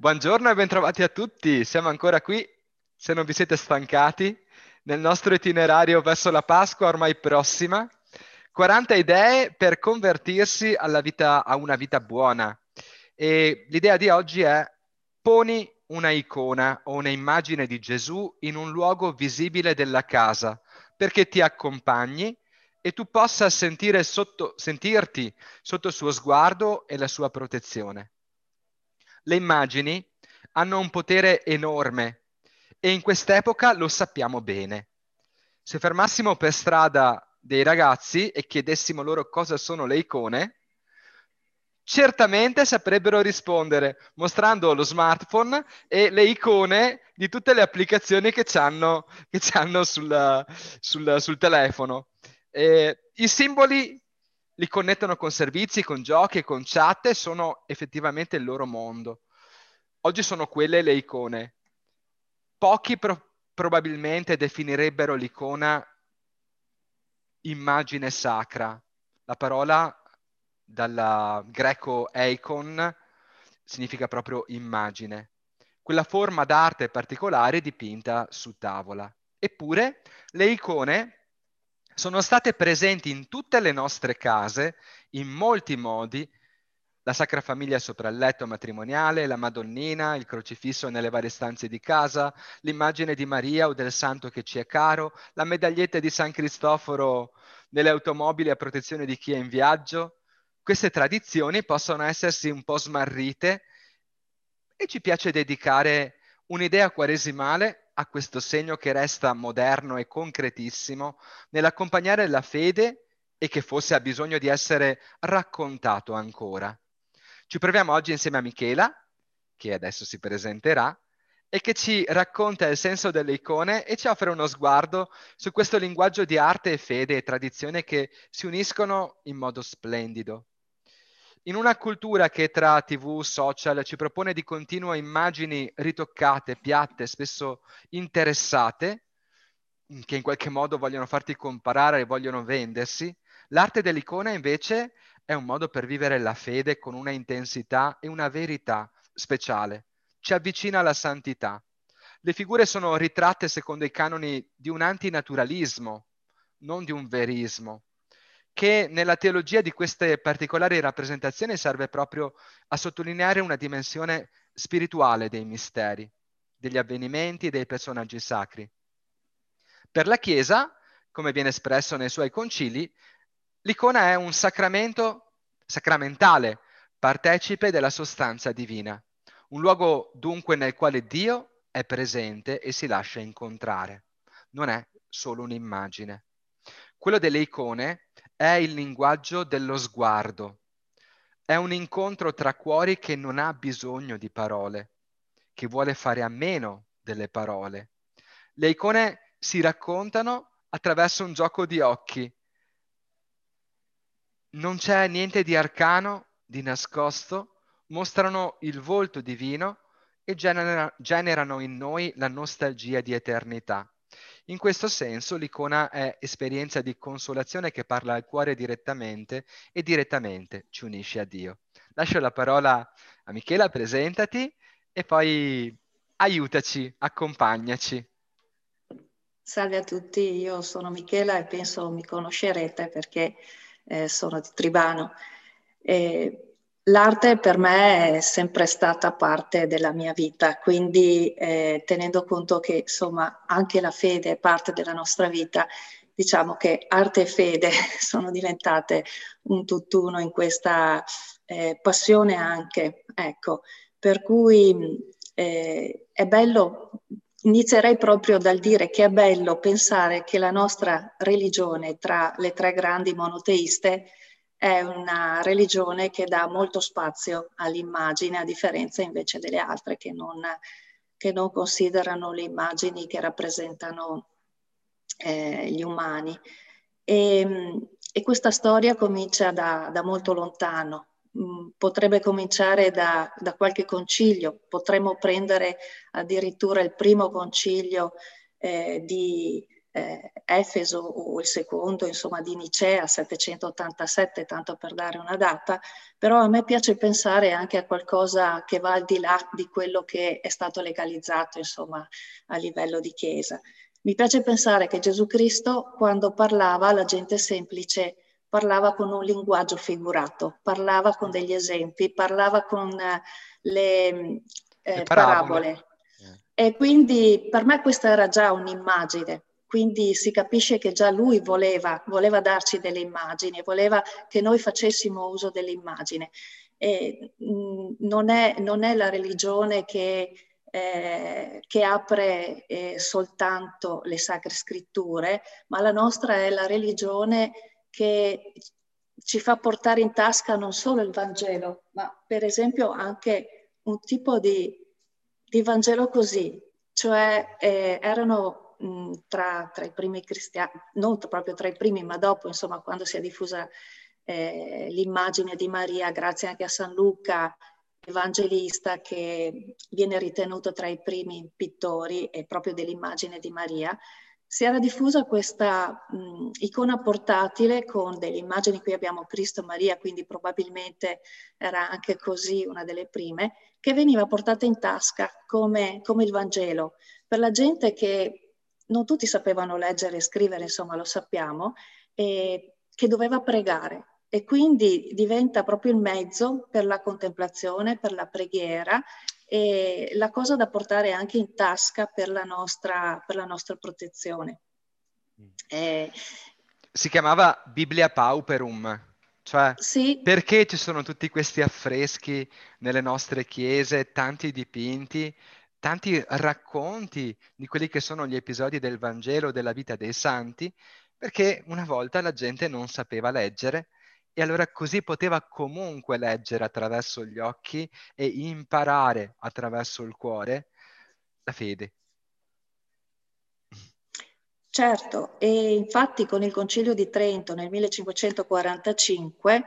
Buongiorno e bentrovati a tutti, siamo ancora qui, se non vi siete stancati, nel nostro itinerario verso la Pasqua ormai prossima. 40 idee per convertirsi vita, a una vita buona. E l'idea di oggi è poni una icona o un'immagine di Gesù in un luogo visibile della casa perché ti accompagni e tu possa sotto, sentirti sotto il suo sguardo e la sua protezione. Le immagini hanno un potere enorme e in quest'epoca lo sappiamo bene. Se fermassimo per strada dei ragazzi e chiedessimo loro cosa sono le icone, certamente saprebbero rispondere mostrando lo smartphone e le icone di tutte le applicazioni che hanno, sul, sul, sul, telefono. E I simboli li connettono con servizi, con giochi, con chat e sono effettivamente il loro mondo. Oggi sono quelle le icone. Pochi pro- probabilmente definirebbero l'icona immagine sacra. La parola dal greco eikon significa proprio immagine. Quella forma d'arte particolare dipinta su tavola. Eppure le icone sono state presenti in tutte le nostre case in molti modi. La Sacra Famiglia sopra il letto matrimoniale, la Madonnina, il crocifisso nelle varie stanze di casa, l'immagine di Maria o del santo che ci è caro, la medaglietta di San Cristoforo nelle automobili a protezione di chi è in viaggio. Queste tradizioni possono essersi un po' smarrite e ci piace dedicare un'idea quaresimale a questo segno che resta moderno e concretissimo nell'accompagnare la fede e che forse ha bisogno di essere raccontato ancora. Ci proviamo oggi insieme a Michela, che adesso si presenterà, e che ci racconta il senso delle icone e ci offre uno sguardo su questo linguaggio di arte e fede e tradizione che si uniscono in modo splendido. In una cultura che tra tv, social ci propone di continuo immagini ritoccate, piatte, spesso interessate, che in qualche modo vogliono farti comparare e vogliono vendersi, l'arte dell'icona invece è un modo per vivere la fede con una intensità e una verità speciale. Ci avvicina alla santità. Le figure sono ritratte secondo i canoni di un antinaturalismo, non di un verismo che nella teologia di queste particolari rappresentazioni serve proprio a sottolineare una dimensione spirituale dei misteri, degli avvenimenti e dei personaggi sacri. Per la Chiesa, come viene espresso nei suoi concili, l'icona è un sacramento sacramentale, partecipe della sostanza divina, un luogo dunque nel quale Dio è presente e si lascia incontrare. Non è solo un'immagine. Quello delle icone è il linguaggio dello sguardo. È un incontro tra cuori che non ha bisogno di parole, che vuole fare a meno delle parole. Le icone si raccontano attraverso un gioco di occhi. Non c'è niente di arcano, di nascosto, mostrano il volto divino e genera- generano in noi la nostalgia di eternità. In questo senso l'icona è esperienza di consolazione che parla al cuore direttamente e direttamente ci unisce a Dio. Lascio la parola a Michela, presentati e poi aiutaci, accompagnaci. Salve a tutti, io sono Michela e penso mi conoscerete perché eh, sono di Tribano. Eh, L'arte per me è sempre stata parte della mia vita, quindi eh, tenendo conto che insomma anche la fede è parte della nostra vita, diciamo che arte e fede sono diventate un tutt'uno in questa eh, passione anche, ecco, per cui eh, è bello, inizierei proprio dal dire che è bello pensare che la nostra religione tra le tre grandi monoteiste è una religione che dà molto spazio all'immagine, a differenza invece delle altre che non, che non considerano le immagini che rappresentano eh, gli umani. E, e, questa storia comincia da, da molto lontano, mm, potrebbe cominciare da, da, qualche concilio, potremmo prendere addirittura il primo concilio eh, di eh, Efeso o il secondo, insomma, di Nicea 787, tanto per dare una data, però a me piace pensare anche a qualcosa che va al di là di quello che è stato legalizzato, insomma, a livello di Chiesa. Mi piace pensare che Gesù Cristo, quando parlava alla gente semplice, parlava con un linguaggio figurato, parlava con degli esempi, parlava con eh, le, eh, le parabole. parabole. E quindi per me questa era già un'immagine, quindi si capisce che già lui voleva, voleva darci delle immagini, voleva che noi facessimo uso delle immagini. E, mh, non, è, non, è, la religione che, eh, che apre eh, soltanto le sacre scritture, ma la nostra è la religione che ci fa portare in tasca non solo il Vangelo, ma per esempio anche un tipo di, di Vangelo così, cioè eh, erano tra, tra, i primi cristiani, non proprio tra i primi, ma dopo, insomma, quando si è diffusa eh, l'immagine di Maria, grazie anche a San Luca, evangelista, che viene ritenuto tra i primi pittori e proprio dell'immagine di Maria, si era diffusa questa mh, icona portatile con delle immagini, qui abbiamo Cristo e Maria, quindi probabilmente era anche così una delle prime, che veniva portata in tasca come, come il Vangelo. Per la gente che non tutti sapevano leggere e scrivere, insomma lo sappiamo, e che doveva pregare. E quindi diventa proprio il mezzo per la contemplazione, per la preghiera e la cosa da portare anche in tasca per la nostra, per la nostra protezione. Eh, si chiamava Biblia Pauperum, cioè sì. perché ci sono tutti questi affreschi nelle nostre chiese, tanti dipinti, tanti racconti di quelli che sono gli episodi del Vangelo, della vita dei santi, perché una volta la gente non sapeva leggere e allora così poteva comunque leggere attraverso gli occhi e imparare attraverso il cuore la fede. Certo, e infatti con il Concilio di Trento nel 1545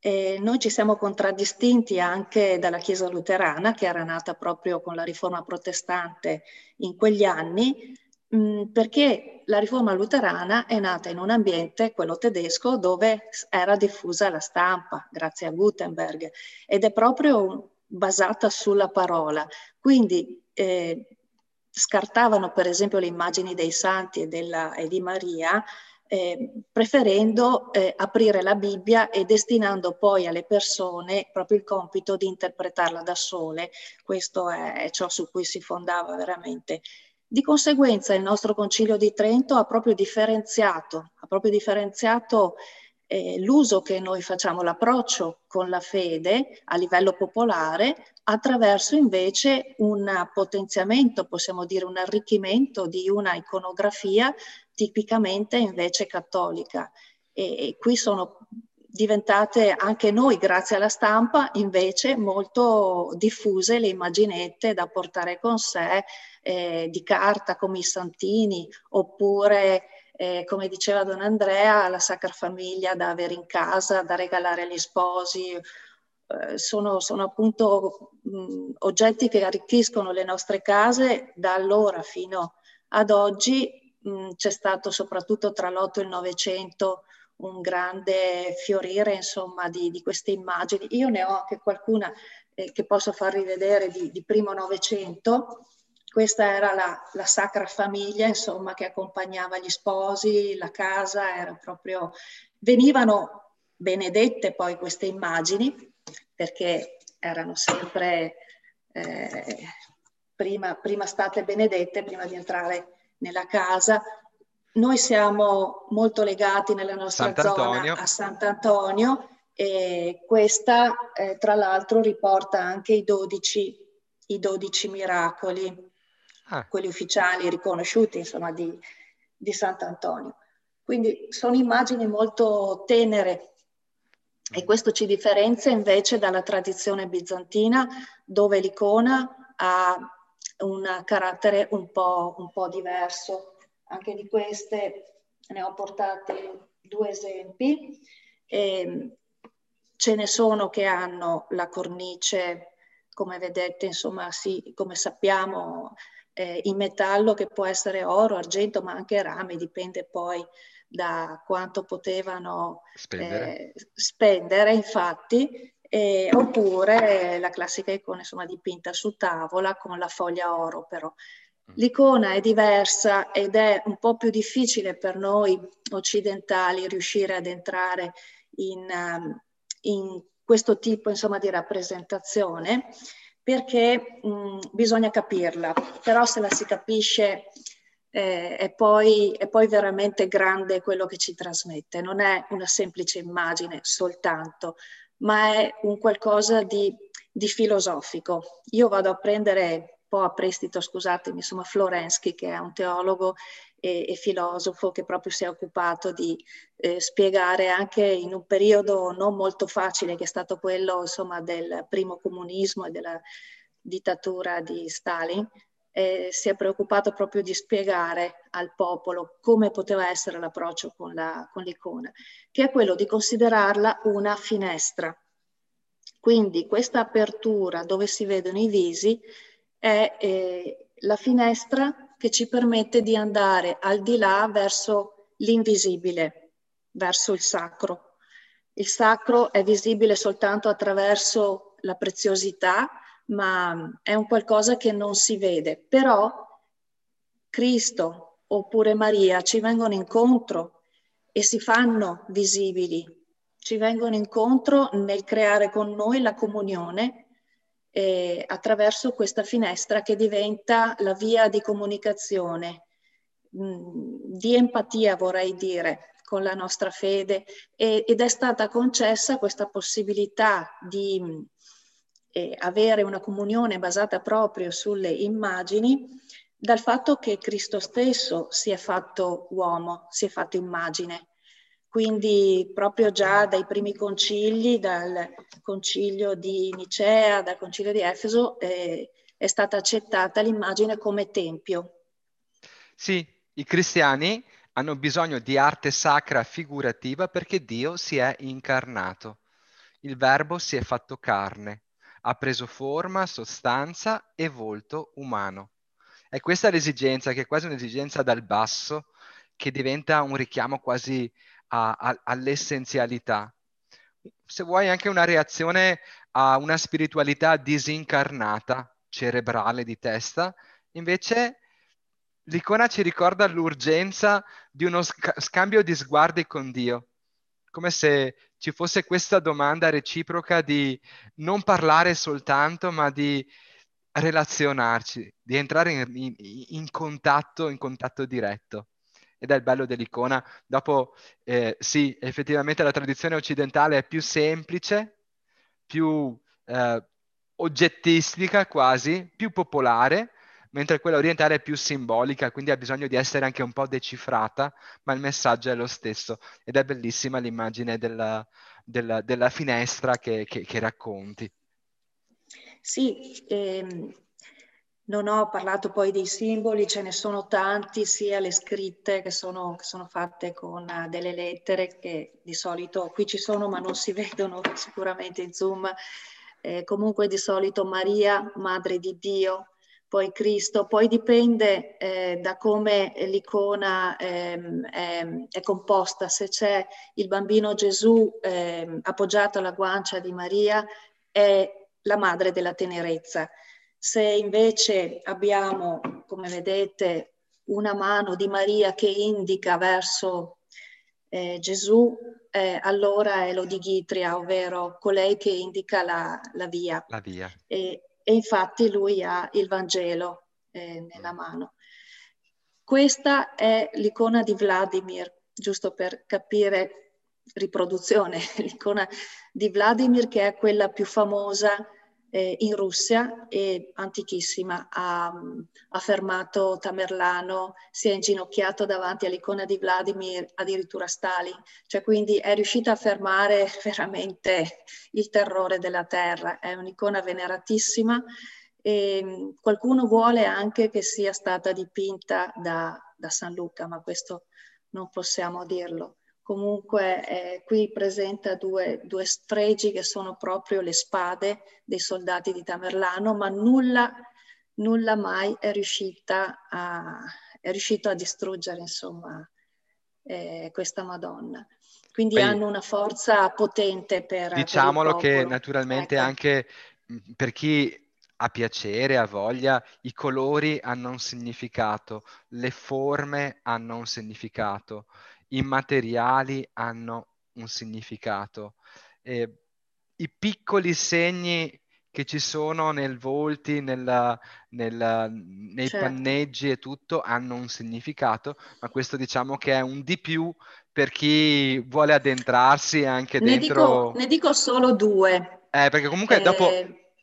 eh, noi ci siamo contraddistinti anche dalla Chiesa luterana, che era nata proprio con la riforma protestante in quegli anni, Mm, perché la riforma luterana è nata in un ambiente, quello tedesco, dove era diffusa la stampa, grazie a Gutenberg, ed è proprio basata sulla parola. Quindi eh, scartavano per esempio le immagini dei santi e, della, e di Maria, eh, preferendo eh, aprire la Bibbia e destinando poi alle persone proprio il compito di interpretarla da sole. Questo è, ciò su cui si fondava veramente di conseguenza il nostro Concilio di Trento ha proprio differenziato, ha proprio differenziato eh, l'uso che noi facciamo, l'approccio con la fede a livello popolare attraverso invece un potenziamento, possiamo dire un arricchimento di una iconografia tipicamente invece cattolica. E, e qui sono diventate anche noi, grazie alla stampa, invece molto diffuse le immaginette da portare con sé eh, di carta come i santini, oppure, eh, come diceva Don Andrea, la Sacra Famiglia da avere in casa, da regalare agli sposi. Eh, sono, sono, appunto mh, oggetti che arricchiscono le nostre case da allora fino ad oggi. Mh, c'è stato soprattutto tra l'8 e il 900 un grande fiorire insomma di, di, queste immagini. Io ne ho anche qualcuna eh, che posso far rivedere di, di primo Novecento. Questa era la, la, Sacra Famiglia, insomma, che accompagnava gli sposi, la casa, era proprio... Venivano benedette poi queste immagini, perché erano sempre eh, prima, prima state benedette, prima di entrare nella casa, noi siamo molto legati nella nostra Sant'Antonio. zona a Sant'Antonio e questa eh, tra l'altro riporta anche i 12, i 12 miracoli, ah. quelli ufficiali riconosciuti insomma di, di Sant'Antonio. Quindi sono immagini molto tenere e questo ci differenzia invece dalla tradizione bizantina dove l'icona ha un carattere un po', un po diverso anche di queste ne ho portate due esempi. E ehm, ce ne sono che hanno la cornice, come vedete, insomma, sì, come sappiamo, eh, in metallo che può essere oro, argento, ma anche rame, dipende poi da quanto potevano spendere, eh, spendere infatti, eh, oppure la classica icona insomma, dipinta su tavola con la foglia oro però. Mm. L'icona è diversa ed è un po' più difficile per noi occidentali riuscire ad entrare in, um, in questo tipo insomma, di rappresentazione perché mh, bisogna capirla, però se la si capisce eh, è, poi, è poi veramente grande quello che ci trasmette, non è una semplice immagine soltanto, ma è un qualcosa di, di filosofico. Io vado a prendere po' a prestito, scusatemi, insomma, Florensky, che è un teologo e, e filosofo che proprio si è occupato di eh, spiegare anche in un periodo non molto facile, che è stato quello, insomma, del primo comunismo e della dittatura di Stalin, eh, si è preoccupato proprio di spiegare al popolo come poteva essere l'approccio con, la, con l'icona, che è quello di considerarla una finestra. Quindi questa apertura dove si vedono i visi è eh, la finestra che ci permette di andare al di là verso l'invisibile, verso il sacro. Il sacro è visibile soltanto attraverso la preziosità, ma è un qualcosa che non si vede. Però Cristo oppure Maria ci vengono incontro e si fanno visibili, ci vengono incontro nel creare con noi la comunione eh, attraverso questa finestra che diventa la via di comunicazione, mh, mm, di empatia vorrei dire, con la nostra fede e, ed è stata concessa questa possibilità di eh, avere una comunione basata proprio sulle immagini dal fatto che Cristo stesso si è fatto uomo, si è fatto immagine. Quindi proprio già dai primi concili, dal concilio di Nicea, dal concilio di Efeso, eh, è stata accettata l'immagine come tempio. Sì, i cristiani hanno bisogno di arte sacra figurativa perché Dio si è incarnato. Il verbo si è fatto carne ha preso forma, sostanza e volto umano. È questa l'esigenza, che è quasi un'esigenza dal basso, che diventa un richiamo quasi a, a, all'essenzialità. Se vuoi anche una reazione a una spiritualità disincarnata, cerebrale di testa, invece l'icona ci ricorda l'urgenza di uno sc- scambio di sguardi con Dio, come se ci fosse questa domanda reciproca di non parlare soltanto, ma di relazionarci, di entrare in, in, in contatto, in contatto diretto. Ed è il bello dell'icona. Dopo, eh, sì, effettivamente la tradizione occidentale è più semplice, più eh, oggettistica quasi, più popolare, mentre quella orientale è più simbolica, quindi ha bisogno di essere anche un po' decifrata, ma il messaggio è lo stesso. Ed è bellissima l'immagine della, della, della finestra che, che, che, racconti. Sì, ehm, non ho parlato poi dei simboli, ce ne sono tanti, sia le scritte che sono, che sono fatte con uh, delle lettere che di solito qui ci sono ma non si vedono sicuramente in zoom. Eh, comunque di solito Maria, Madre di Dio, poi Cristo, poi dipende eh, da come l'icona ehm, è, è, composta, se c'è il bambino Gesù eh, appoggiato alla guancia di Maria è la madre della tenerezza. Se invece abbiamo, come vedete, una mano di Maria che indica verso eh, Gesù, eh, allora è l'Odighitria, ovvero colei che indica la, la via. La via. E, e infatti lui ha il Vangelo eh, nella mano. Questa è l'icona di Vladimir, giusto per capire riproduzione, l'icona di Vladimir che è quella più famosa eh, in Russia e antichissima. Ha, ha, fermato Tamerlano, si è inginocchiato davanti all'icona di Vladimir, addirittura Stalin, cioè quindi è riuscita a fermare veramente il terrore della terra. È un'icona veneratissima e qualcuno vuole anche che sia stata dipinta da, da San Luca, ma questo non possiamo dirlo comunque eh, qui presenta due, due stregi che sono proprio le spade dei soldati di Tamerlano, ma nulla nulla mai è, riuscita a, è riuscito a distruggere, insomma, eh, questa Madonna. Quindi Poi, hanno una forza potente per... Diciamolo per che naturalmente ecco. anche per chi ha piacere, ha voglia, i colori hanno un significato, le forme hanno un significato, i materiali hanno un significato. Eh, I piccoli segni che ci sono nel volti, nella, nella, nei certo. panneggi e tutto hanno un significato, ma questo diciamo che è un di più per chi vuole addentrarsi anche ne dentro... Dico, ne dico solo due. Eh, perché comunque eh... dopo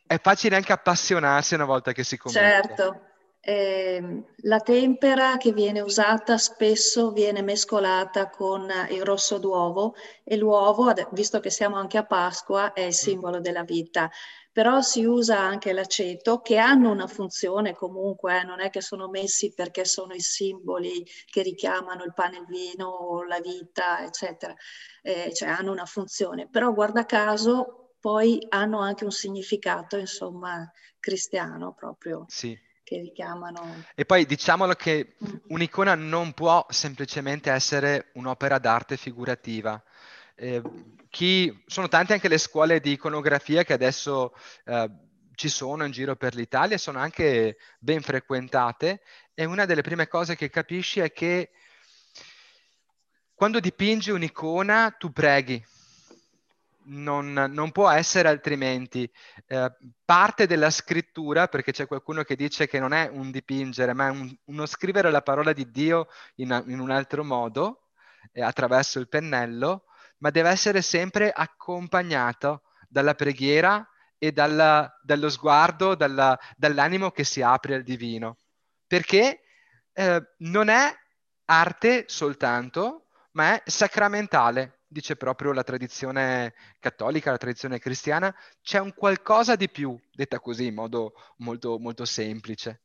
è facile anche appassionarsi una volta che si comincia. Certo. Eh, la tempera che viene usata spesso viene mescolata con il rosso d'uovo e l'uovo, visto che siamo anche a Pasqua, è il mm. simbolo della vita. Però si usa anche l'aceto che hanno una funzione comunque, eh, non è che sono messi perché sono i simboli che richiamano il pane e il vino, la vita, eccetera. Eh, cioè hanno una funzione. Però guarda caso poi hanno anche un significato, insomma, cristiano proprio. Sì. Che richiamano. E poi diciamolo che mm. un'icona non può semplicemente essere un'opera d'arte figurativa. Eh, chi, sono tante anche le scuole di iconografia che adesso eh, ci sono in giro per l'Italia, sono anche ben frequentate e una delle prime cose che capisci è che quando dipingi un'icona tu preghi, non, non, può essere altrimenti. Eh, parte della scrittura, perché c'è qualcuno che dice che non è un dipingere, ma è un, uno scrivere la parola di Dio in, in un altro modo, eh, attraverso il pennello, ma deve essere sempre accompagnato dalla preghiera e dalla, dallo sguardo, dalla, dall'animo che si apre al divino. Perché eh, non è arte soltanto, ma è sacramentale dice proprio la tradizione cattolica, la tradizione cristiana, c'è un qualcosa di più, detta così in modo molto, molto semplice.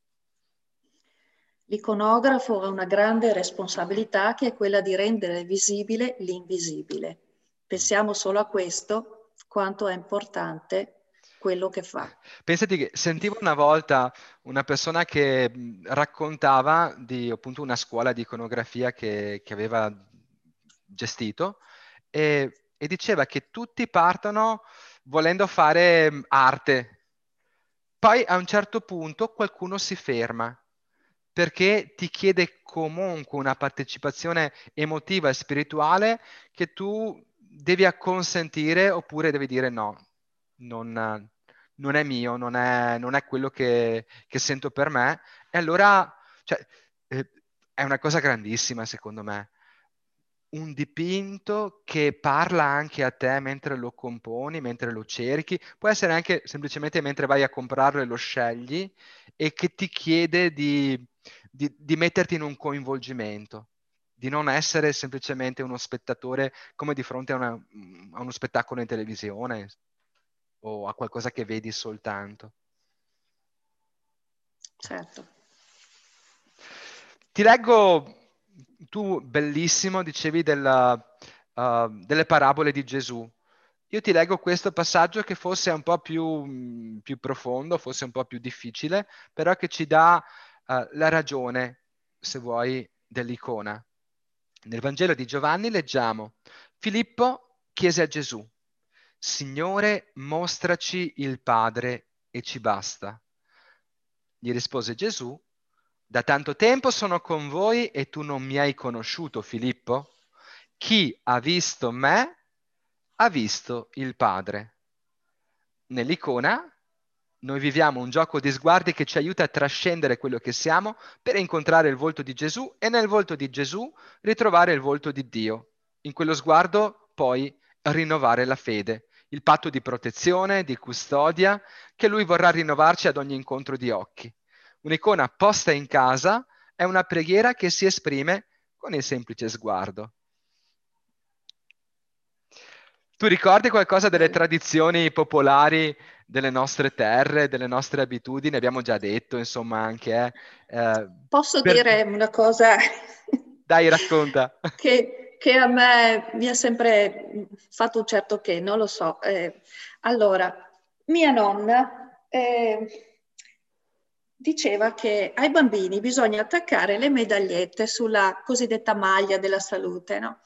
L'iconografo ha una grande responsabilità che è quella di rendere visibile l'invisibile. Pensiamo solo a questo, quanto è importante quello che fa. Pensati che sentivo una volta una persona che raccontava di appunto una scuola di iconografia che, che aveva gestito e, e diceva che tutti partono volendo fare mm, arte. Poi a un certo punto qualcuno si ferma perché ti chiede comunque una partecipazione emotiva e spirituale che tu devi acconsentire oppure devi dire no, non, non è mio, non è, non è quello che, che, sento per me. E allora cioè, eh, è una cosa grandissima secondo me un dipinto che parla anche a te mentre lo componi, mentre lo cerchi, può essere anche semplicemente mentre vai a comprarlo e lo scegli e che ti chiede di, di, di metterti in un coinvolgimento, di non essere semplicemente uno spettatore come di fronte a, una, a uno spettacolo in televisione o a qualcosa che vedi soltanto. Certo. Ti leggo tu bellissimo dicevi della, uh, delle parabole di Gesù. Io ti leggo questo passaggio che forse è un po' più, più profondo, forse un po' più difficile, però che ci dà uh, la ragione, se vuoi, dell'icona. Nel Vangelo di Giovanni leggiamo, Filippo chiese a Gesù, Signore, mostraci il Padre e ci basta. Gli rispose Gesù, da tanto tempo sono con voi e tu non mi hai conosciuto, Filippo? Chi ha visto me ha visto il Padre. Nell'icona noi viviamo un gioco di sguardi che ci aiuta a trascendere quello che siamo per incontrare il volto di Gesù e nel volto di Gesù ritrovare il volto di Dio. In quello sguardo poi rinnovare la fede, il patto di protezione, di custodia che lui vorrà rinnovarci ad ogni incontro di occhi. Un'icona posta in casa è una preghiera che si esprime con il semplice sguardo. Tu ricordi qualcosa delle tradizioni popolari delle nostre terre, delle nostre abitudini? Abbiamo già detto, insomma, anche... Eh, Posso per... dire una cosa? Dai, racconta. che, che, a me mi ha sempre fatto un certo che, non lo so. Eh, allora, mia nonna... Eh, diceva che ai bambini bisogna attaccare le medagliette sulla cosiddetta maglia della salute, no?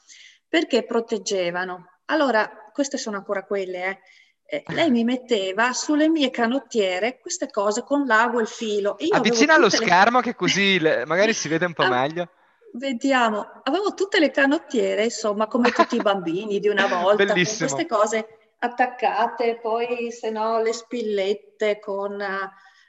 Perché proteggevano. Allora, queste sono ancora quelle, eh. Eh, lei mi metteva sulle mie canottiere queste cose con l'ago e il filo. Io Avvicina allo schermo le... che così le... magari si vede un po' ah, meglio. Vediamo, avevo tutte le canottiere, insomma, come tutti i bambini di una volta, Bellissimo. con queste cose attaccate, poi se no le spillette con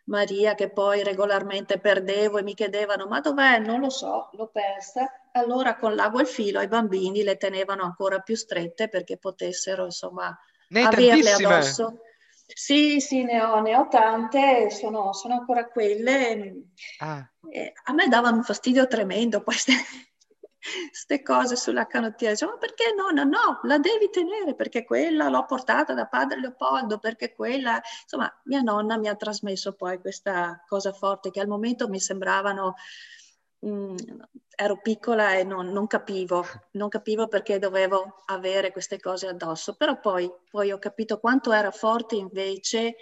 Maria che poi regolarmente perdevo e mi chiedevano ma dov'è? Non lo so, l'ho persa. Allora con l'ago e il filo ai bambini le tenevano ancora più strette perché potessero insomma ne averle addosso. Sì, sì, ne ho, ne ho tante, sono, sono, ancora quelle. Ah. a me davano un fastidio tremendo queste, queste cose sulla canottiera. Dicevo, ma perché no? No, no, la devi tenere perché quella l'ho portata da padre Leopoldo, perché quella... Insomma, mia nonna mi ha trasmesso poi questa cosa forte che al momento mi sembravano... Mm, ero piccola e non, non, capivo, non capivo perché dovevo avere queste cose addosso, però poi, poi ho capito quanto era forte invece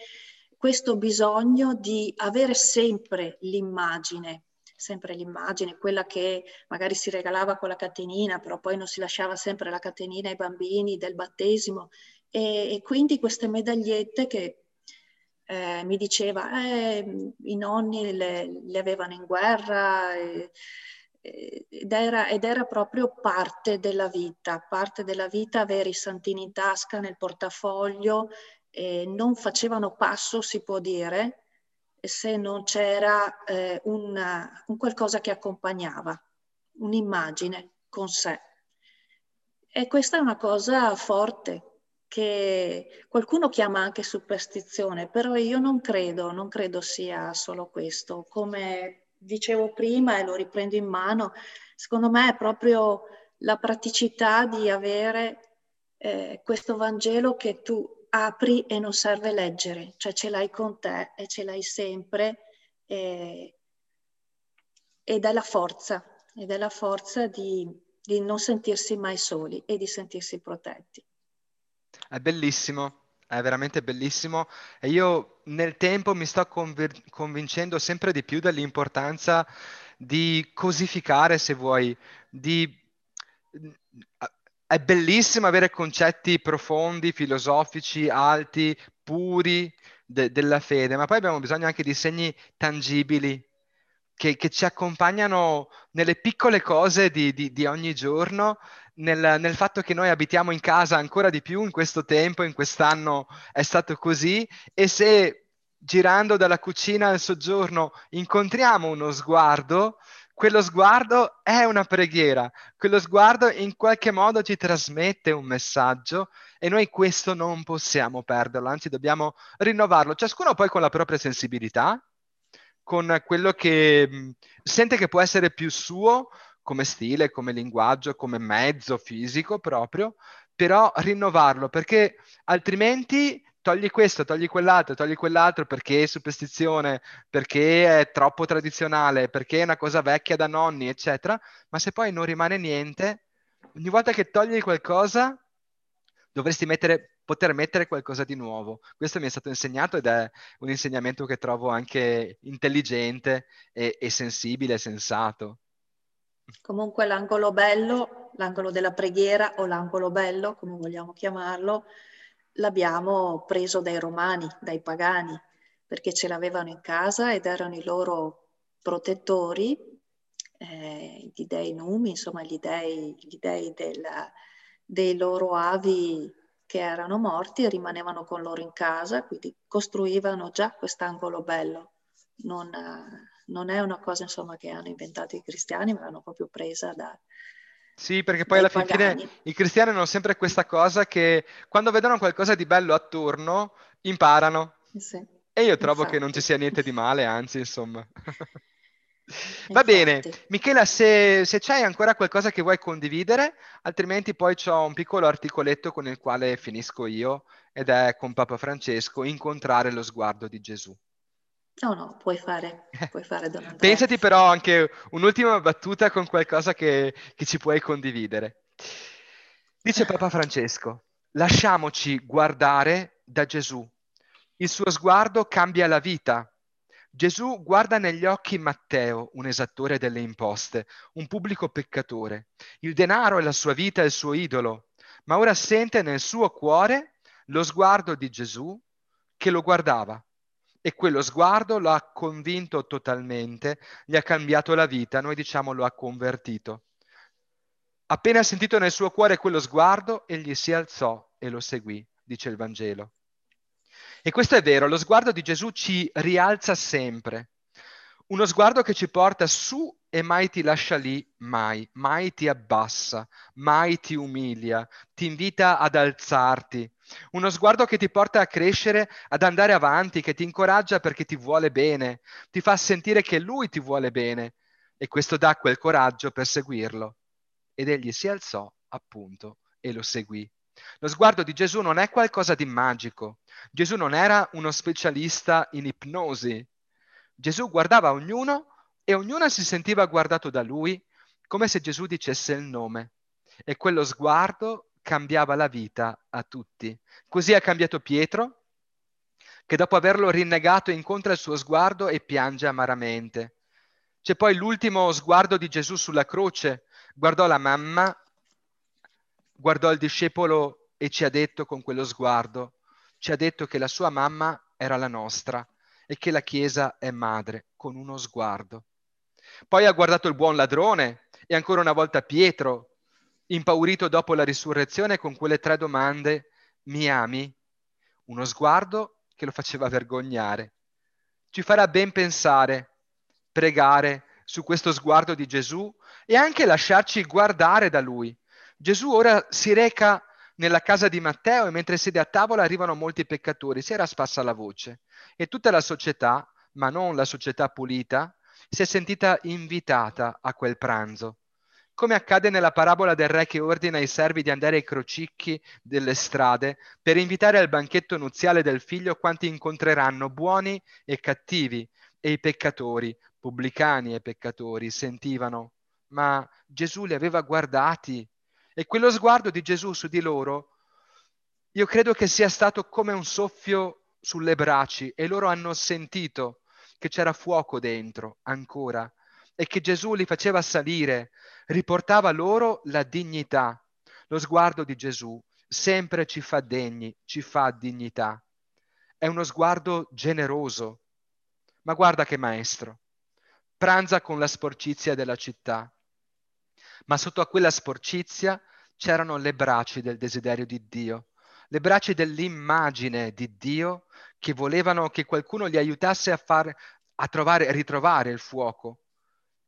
questo bisogno di avere sempre l'immagine sempre l'immagine, quella che magari si regalava con la catenina, però poi non si lasciava sempre la catenina ai bambini del battesimo. E, e quindi queste medagliette che eh, mi diceva, eh, i nonni le, le, avevano in guerra. E, ed era, ed era, proprio parte della vita, parte della vita avere i santini in tasca, nel portafoglio, eh, non facevano passo, si può dire, se non c'era eh, una, un qualcosa che accompagnava, un'immagine con sé. E questa è una cosa forte che qualcuno chiama anche superstizione, però io non credo, non credo sia solo questo. Come dicevo prima e lo riprendo in mano, secondo me è proprio la praticità di avere eh, questo Vangelo che tu apri e non serve leggere, cioè ce l'hai con te e ce l'hai sempre e, ed è la forza, ed è la forza di, di non sentirsi mai soli e di sentirsi protetti. È bellissimo, è veramente bellissimo e io nel tempo mi sto conver- convincendo sempre di più dell'importanza di cosificare, se vuoi, di è bellissimo avere concetti profondi, filosofici, alti, puri de- della fede, ma poi abbiamo bisogno anche di segni tangibili che, che ci accompagnano nelle piccole cose di, di, di ogni giorno, nel, nel, fatto che noi abitiamo in casa ancora di più in questo tempo, in quest'anno è stato così, e se girando dalla cucina al soggiorno incontriamo uno sguardo, quello sguardo è una preghiera, quello sguardo in qualche modo ci trasmette un messaggio e noi questo non possiamo perderlo, anzi dobbiamo rinnovarlo, ciascuno poi con la propria sensibilità, con quello che mh, sente che può essere più suo come stile, come linguaggio, come mezzo fisico proprio, però rinnovarlo perché altrimenti togli questo, togli quell'altro, togli quell'altro perché è superstizione, perché è troppo tradizionale, perché è una cosa vecchia da nonni, eccetera, ma se poi non rimane niente, ogni volta che togli qualcosa dovresti mettere, poter mettere qualcosa di nuovo. Questo mi è stato insegnato ed è un insegnamento che trovo anche intelligente e, e sensibile, sensato. Comunque l'angolo bello, l'angolo della preghiera o l'angolo bello, come vogliamo chiamarlo, l'abbiamo preso dai romani, dai pagani, perché ce l'avevano in casa ed erano i loro protettori, eh, gli dei numi, insomma gli dei, gli dei della, dei loro avi che erano morti e rimanevano con loro in casa, quindi costruivano già quest'angolo bello. Non, non è una cosa insomma, che hanno inventato i cristiani, ma l'hanno proprio presa da, sì, perché poi alla fine i cristiani hanno sempre questa cosa che quando vedono qualcosa di bello attorno imparano. Sì, e io trovo infatti. che non ci sia niente di male, anzi, insomma. Va infatti. bene, Michela, se, se, c'hai ancora qualcosa che vuoi condividere, altrimenti poi ho un piccolo articoletto con il quale finisco io ed è con Papa Francesco, incontrare lo sguardo di Gesù. No, no, puoi fare, puoi fare Don Andrea. Pensati però anche un'ultima battuta con qualcosa che, che ci puoi condividere. Dice Papa Francesco, lasciamoci guardare da Gesù. Il suo sguardo cambia la vita, Gesù guarda negli occhi Matteo, un esattore delle imposte, un pubblico peccatore. Il denaro e la sua vita è il suo idolo, ma ora sente nel suo cuore lo sguardo di Gesù che lo guardava. E quello sguardo lo ha convinto totalmente, gli ha cambiato la vita, noi diciamo lo ha convertito. Appena sentito nel suo cuore quello sguardo, egli si alzò e lo seguì, dice il Vangelo. E questo è vero, lo sguardo di Gesù ci rialza sempre. Uno sguardo che ci porta su e mai ti lascia lì, mai, mai ti abbassa, mai ti umilia, ti invita ad alzarti. Uno sguardo che ti porta a crescere, ad andare avanti, che ti incoraggia perché ti vuole bene, ti fa sentire che lui ti vuole bene e questo dà quel coraggio per seguirlo. Ed egli si alzò, appunto, e lo seguì. Lo sguardo di Gesù non è qualcosa di magico. Gesù non era uno specialista in ipnosi. Gesù guardava ognuno e ognuno si sentiva guardato da lui come se Gesù dicesse il nome. E quello sguardo cambiava la vita a tutti. Così ha cambiato Pietro, che dopo averlo rinnegato incontra il suo sguardo e piange amaramente. C'è poi l'ultimo sguardo di Gesù sulla croce. Guardò la mamma guardò il discepolo e ci ha detto con quello sguardo, ci ha detto che la sua mamma era la nostra e che la Chiesa è madre, con uno sguardo. Poi ha guardato il buon ladrone e ancora una volta Pietro, impaurito dopo la risurrezione con quelle tre domande, mi ami? Uno sguardo che lo faceva vergognare. Ci farà ben pensare, pregare su questo sguardo di Gesù e anche lasciarci guardare da lui Gesù ora si reca nella casa di Matteo e mentre siede a tavola arrivano molti peccatori, si era spassa la voce e tutta la società, ma non la società pulita, si è sentita invitata a quel pranzo. Come accade nella parabola del re che ordina ai servi di andare ai crocicchi delle strade per invitare al banchetto nuziale del figlio quanti incontreranno buoni e cattivi e i peccatori, pubblicani e peccatori, sentivano, ma Gesù li aveva guardati e quello sguardo di Gesù su di loro, io credo che sia stato come un soffio sulle braci e loro hanno sentito che c'era fuoco dentro ancora e che Gesù li faceva salire, riportava loro la dignità. Lo sguardo di Gesù sempre ci fa degni, ci fa dignità. È uno sguardo generoso. Ma guarda che maestro. Pranza con la sporcizia della città ma sotto a quella sporcizia c'erano le braccia del desiderio di Dio, le braccia dell'immagine di Dio che volevano che qualcuno li aiutasse a, far, a trovare, ritrovare il fuoco.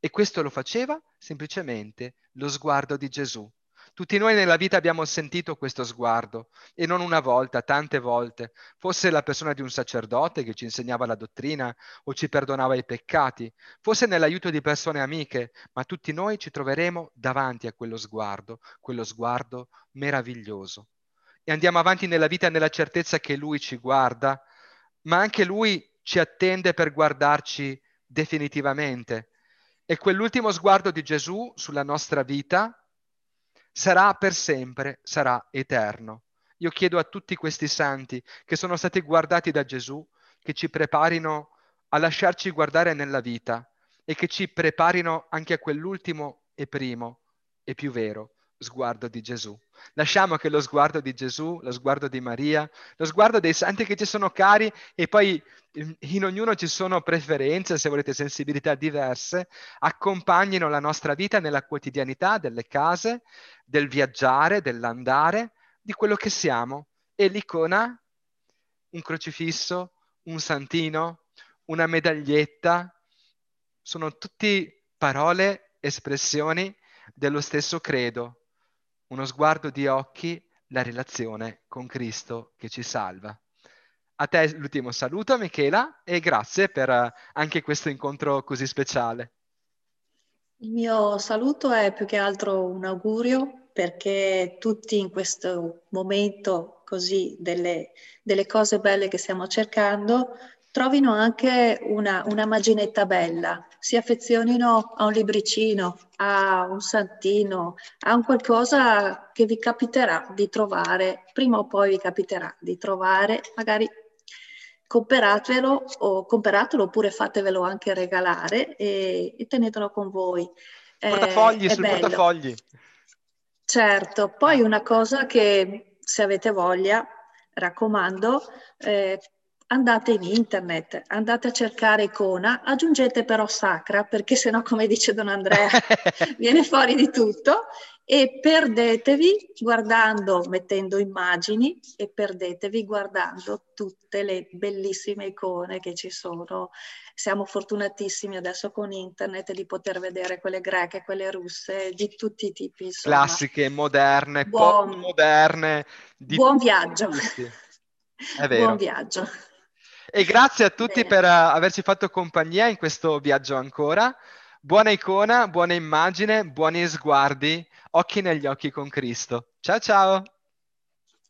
E questo lo faceva semplicemente lo sguardo di Gesù. Tutti noi nella vita abbiamo sentito questo sguardo e non una volta, tante volte. Fosse la persona di un sacerdote che ci insegnava la dottrina o ci perdonava i peccati, fosse nell'aiuto di persone amiche, ma tutti noi ci troveremo davanti a quello sguardo, quello sguardo meraviglioso. E andiamo avanti nella vita nella certezza che Lui ci guarda, ma anche Lui ci attende per guardarci definitivamente. E quell'ultimo sguardo di Gesù sulla nostra vita sarà per sempre, sarà eterno. Io chiedo a tutti questi santi che sono stati guardati da Gesù che ci preparino a lasciarci guardare nella vita e che ci preparino anche a quell'ultimo e primo e più vero sguardo di Gesù. Lasciamo che lo sguardo di Gesù, lo sguardo di Maria, lo sguardo dei santi che ci sono cari e poi in ognuno ci sono preferenze, se volete sensibilità diverse, accompagnino la nostra vita nella quotidianità delle case, del viaggiare, dell'andare, di quello che siamo. E l'icona, un crocifisso, un santino, una medaglietta, sono tutte parole, espressioni dello stesso credo uno sguardo di occhi, la relazione con Cristo che ci salva. A te l'ultimo saluto, Michela, e grazie per eh, anche questo incontro così speciale. Il mio saluto è più che altro un augurio perché tutti in questo momento così delle, delle cose belle che stiamo cercando trovino anche una, una maginetta bella, si affezionino a un libricino, a un santino, a un qualcosa che vi capiterà di trovare, prima o poi vi capiterà di trovare, magari comperatelo, o, comperatelo oppure fatevelo anche regalare e, e tenetelo con voi. Portafogli, sul bello. portafogli. Certo, poi una cosa che se avete voglia, raccomando, eh, andate in internet, andate a cercare icona, aggiungete però sacra, perché sennò, come dice Don Andrea, viene fuori di tutto e perdetevi guardando, mettendo immagini e perdetevi guardando tutte le bellissime icone che ci sono. Siamo fortunatissimi adesso con internet di poter vedere quelle greche, quelle russe, di tutti i tipi. Insomma. Classiche, moderne, buon, moderne. buon viaggio. È vero. Buon viaggio. E grazie a tutti Bene. per uh, averci fatto compagnia in questo viaggio ancora. Buona icona, buona immagine, buoni sguardi, occhi negli occhi con Cristo. Ciao ciao!